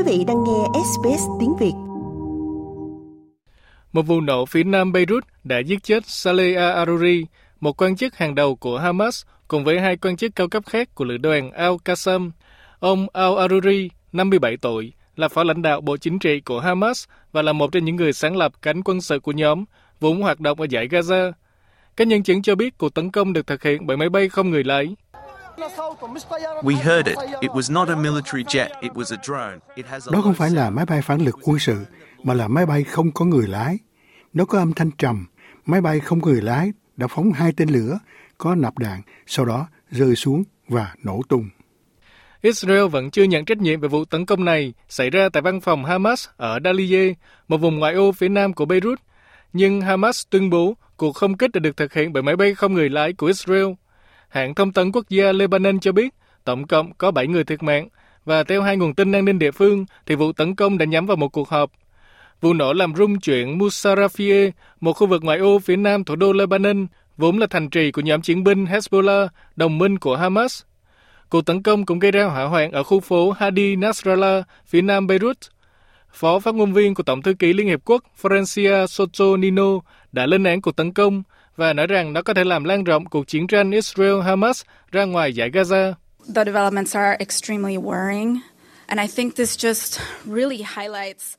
Quý vị đang nghe SBS tiếng Việt. Một vụ nổ phía nam Beirut đã giết chết Saleh Aruri, một quan chức hàng đầu của Hamas, cùng với hai quan chức cao cấp khác của lữ đoàn Al-Qassam. Ông Al-Aruri, 57 tuổi, là phó lãnh đạo Bộ Chính trị của Hamas và là một trong những người sáng lập cánh quân sự của nhóm, vốn hoạt động ở giải Gaza. Các nhân chứng cho biết cuộc tấn công được thực hiện bởi máy bay không người lái. We heard it. It was not a military jet, it was a drone. It has a Đó không phải là máy bay phản lực quân sự, mà là máy bay không có người lái. Nó có âm thanh trầm, máy bay không có người lái đã phóng hai tên lửa có nạp đạn, sau đó rơi xuống và nổ tung. Israel vẫn chưa nhận trách nhiệm về vụ tấn công này xảy ra tại văn phòng Hamas ở Dalie, một vùng ngoại ô phía nam của Beirut. Nhưng Hamas tuyên bố cuộc không kích đã được thực hiện bởi máy bay không người lái của Israel. Hãng thông tấn quốc gia Lebanon cho biết tổng cộng có 7 người thiệt mạng và theo hai nguồn tin an ninh địa phương thì vụ tấn công đã nhắm vào một cuộc họp. Vụ nổ làm rung chuyển Musarafie, một khu vực ngoại ô phía nam thủ đô Lebanon, vốn là thành trì của nhóm chiến binh Hezbollah, đồng minh của Hamas. Cuộc tấn công cũng gây ra hỏa hoạn ở khu phố Hadi Nasrallah, phía nam Beirut. Phó phát ngôn viên của Tổng thư ký Liên Hiệp Quốc Francia Soto Nino đã lên án cuộc tấn công và nói rằng nó có thể làm lan rộng cuộc chiến tranh Israel-Hamas ra ngoài giải Gaza. The developments are extremely worrying, and I think this just really highlights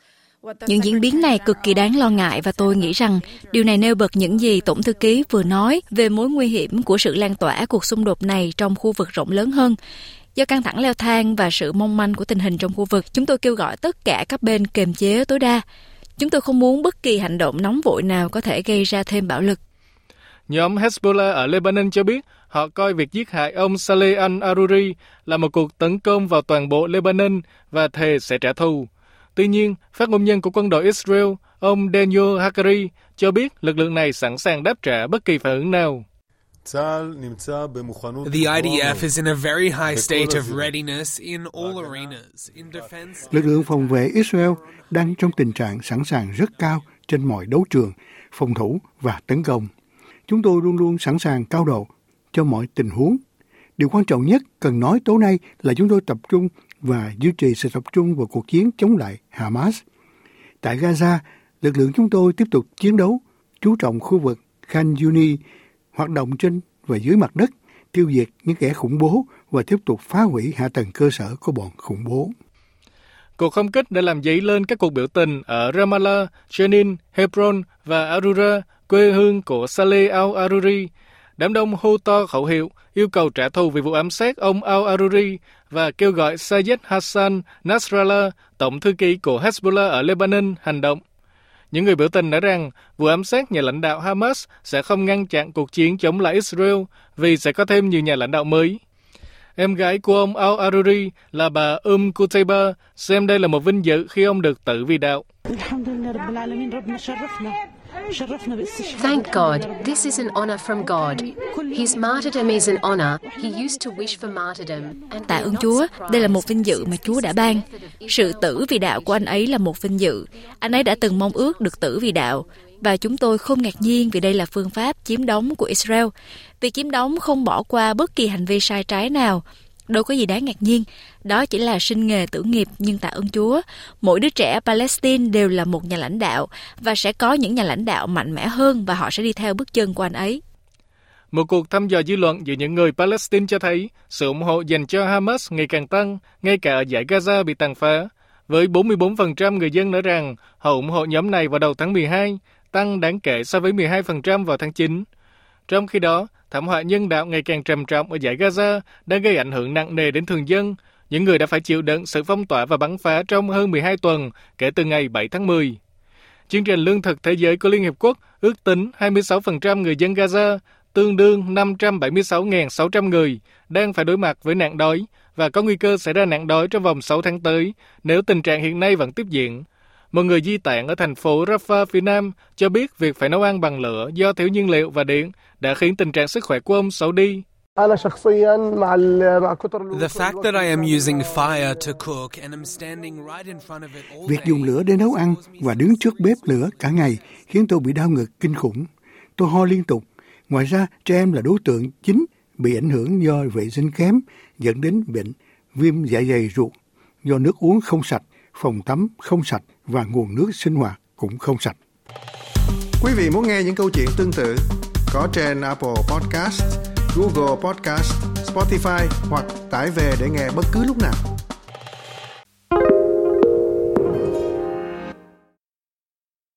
những diễn biến này cực kỳ đáng lo ngại và tôi nghĩ rằng điều này nêu bật những gì Tổng thư ký vừa nói về mối nguy hiểm của sự lan tỏa cuộc xung đột này trong khu vực rộng lớn hơn. Do căng thẳng leo thang và sự mong manh của tình hình trong khu vực, chúng tôi kêu gọi tất cả các bên kiềm chế tối đa. Chúng tôi không muốn bất kỳ hành động nóng vội nào có thể gây ra thêm bạo lực. Nhóm Hezbollah ở Lebanon cho biết họ coi việc giết hại ông Saleh al-Aruri là một cuộc tấn công vào toàn bộ Lebanon và thề sẽ trả thù. Tuy nhiên, phát ngôn nhân của quân đội Israel, ông Daniel Hakari, cho biết lực lượng này sẵn sàng đáp trả bất kỳ phản ứng nào. The IDF is in a very high state of readiness in all arenas, in defense. Lực lượng phòng vệ Israel đang trong tình trạng sẵn sàng rất cao trên mọi đấu trường, phòng thủ và tấn công. Chúng tôi luôn luôn sẵn sàng cao độ cho mọi tình huống. Điều quan trọng nhất cần nói tối nay là chúng tôi tập trung và duy trì sự tập trung vào cuộc chiến chống lại Hamas. Tại Gaza, lực lượng chúng tôi tiếp tục chiến đấu, chú trọng khu vực Khan Yuni, hoạt động trên và dưới mặt đất, tiêu diệt những kẻ khủng bố và tiếp tục phá hủy hạ tầng cơ sở của bọn khủng bố. Cuộc không kích đã làm dấy lên các cuộc biểu tình ở Ramallah, Jenin, Hebron và Arura, quê hương của Saleh al-Aruri. Đám đông hô to khẩu hiệu yêu cầu trả thù vì vụ ám sát ông al-Aruri và kêu gọi Sayed Hassan Nasrallah, tổng thư ký của Hezbollah ở Lebanon, hành động. Những người biểu tình nói rằng vụ ám sát nhà lãnh đạo Hamas sẽ không ngăn chặn cuộc chiến chống lại Israel vì sẽ có thêm nhiều nhà lãnh đạo mới. Em gái của ông al-Aruri là bà Um Kutayba xem đây là một vinh dự khi ông được tự vì đạo. Thank God, this is an honor from God. His martyrdom is an honor. He used to wish for martyrdom. Tạ ơn Chúa, đây là một vinh dự mà Chúa đã ban. Sự tử vì đạo của anh ấy là một vinh dự. Anh ấy đã từng mong ước được tử vì đạo. Và chúng tôi không ngạc nhiên vì đây là phương pháp chiếm đóng của Israel. Việc chiếm đóng không bỏ qua bất kỳ hành vi sai trái nào. Đâu có gì đáng ngạc nhiên, đó chỉ là sinh nghề tử nghiệp nhưng tạ ơn Chúa. Mỗi đứa trẻ Palestine đều là một nhà lãnh đạo và sẽ có những nhà lãnh đạo mạnh mẽ hơn và họ sẽ đi theo bước chân của anh ấy. Một cuộc thăm dò dư luận giữa những người Palestine cho thấy sự ủng hộ dành cho Hamas ngày càng tăng, ngay cả ở giải Gaza bị tàn phá. Với 44% người dân nói rằng họ ủng hộ nhóm này vào đầu tháng 12, tăng đáng kể so với 12% vào tháng 9. Trong khi đó, thảm họa nhân đạo ngày càng trầm trọng ở giải Gaza đã gây ảnh hưởng nặng nề đến thường dân, những người đã phải chịu đựng sự phong tỏa và bắn phá trong hơn 12 tuần kể từ ngày 7 tháng 10. Chương trình Lương thực Thế giới của Liên Hiệp Quốc ước tính 26% người dân Gaza, tương đương 576.600 người, đang phải đối mặt với nạn đói và có nguy cơ xảy ra nạn đói trong vòng 6 tháng tới nếu tình trạng hiện nay vẫn tiếp diễn. Một người di tản ở thành phố Rafah phía Nam cho biết việc phải nấu ăn bằng lửa do thiếu nhiên liệu và điện đã khiến tình trạng sức khỏe của ông xấu đi. The fact that I am using fire to cook and I'm standing right in front of it Việc dùng lửa để nấu ăn và đứng trước bếp lửa cả ngày khiến tôi bị đau ngực kinh khủng. Tôi ho liên tục. Ngoài ra, trẻ em là đối tượng chính bị ảnh hưởng do vệ sinh kém dẫn đến bệnh viêm dạ dày ruột do nước uống không sạch phòng tắm không sạch và nguồn nước sinh hoạt cũng không sạch. Quý vị muốn nghe những câu chuyện tương tự có trên Apple Podcast, Google Podcast, Spotify hoặc tải về để nghe bất cứ lúc nào.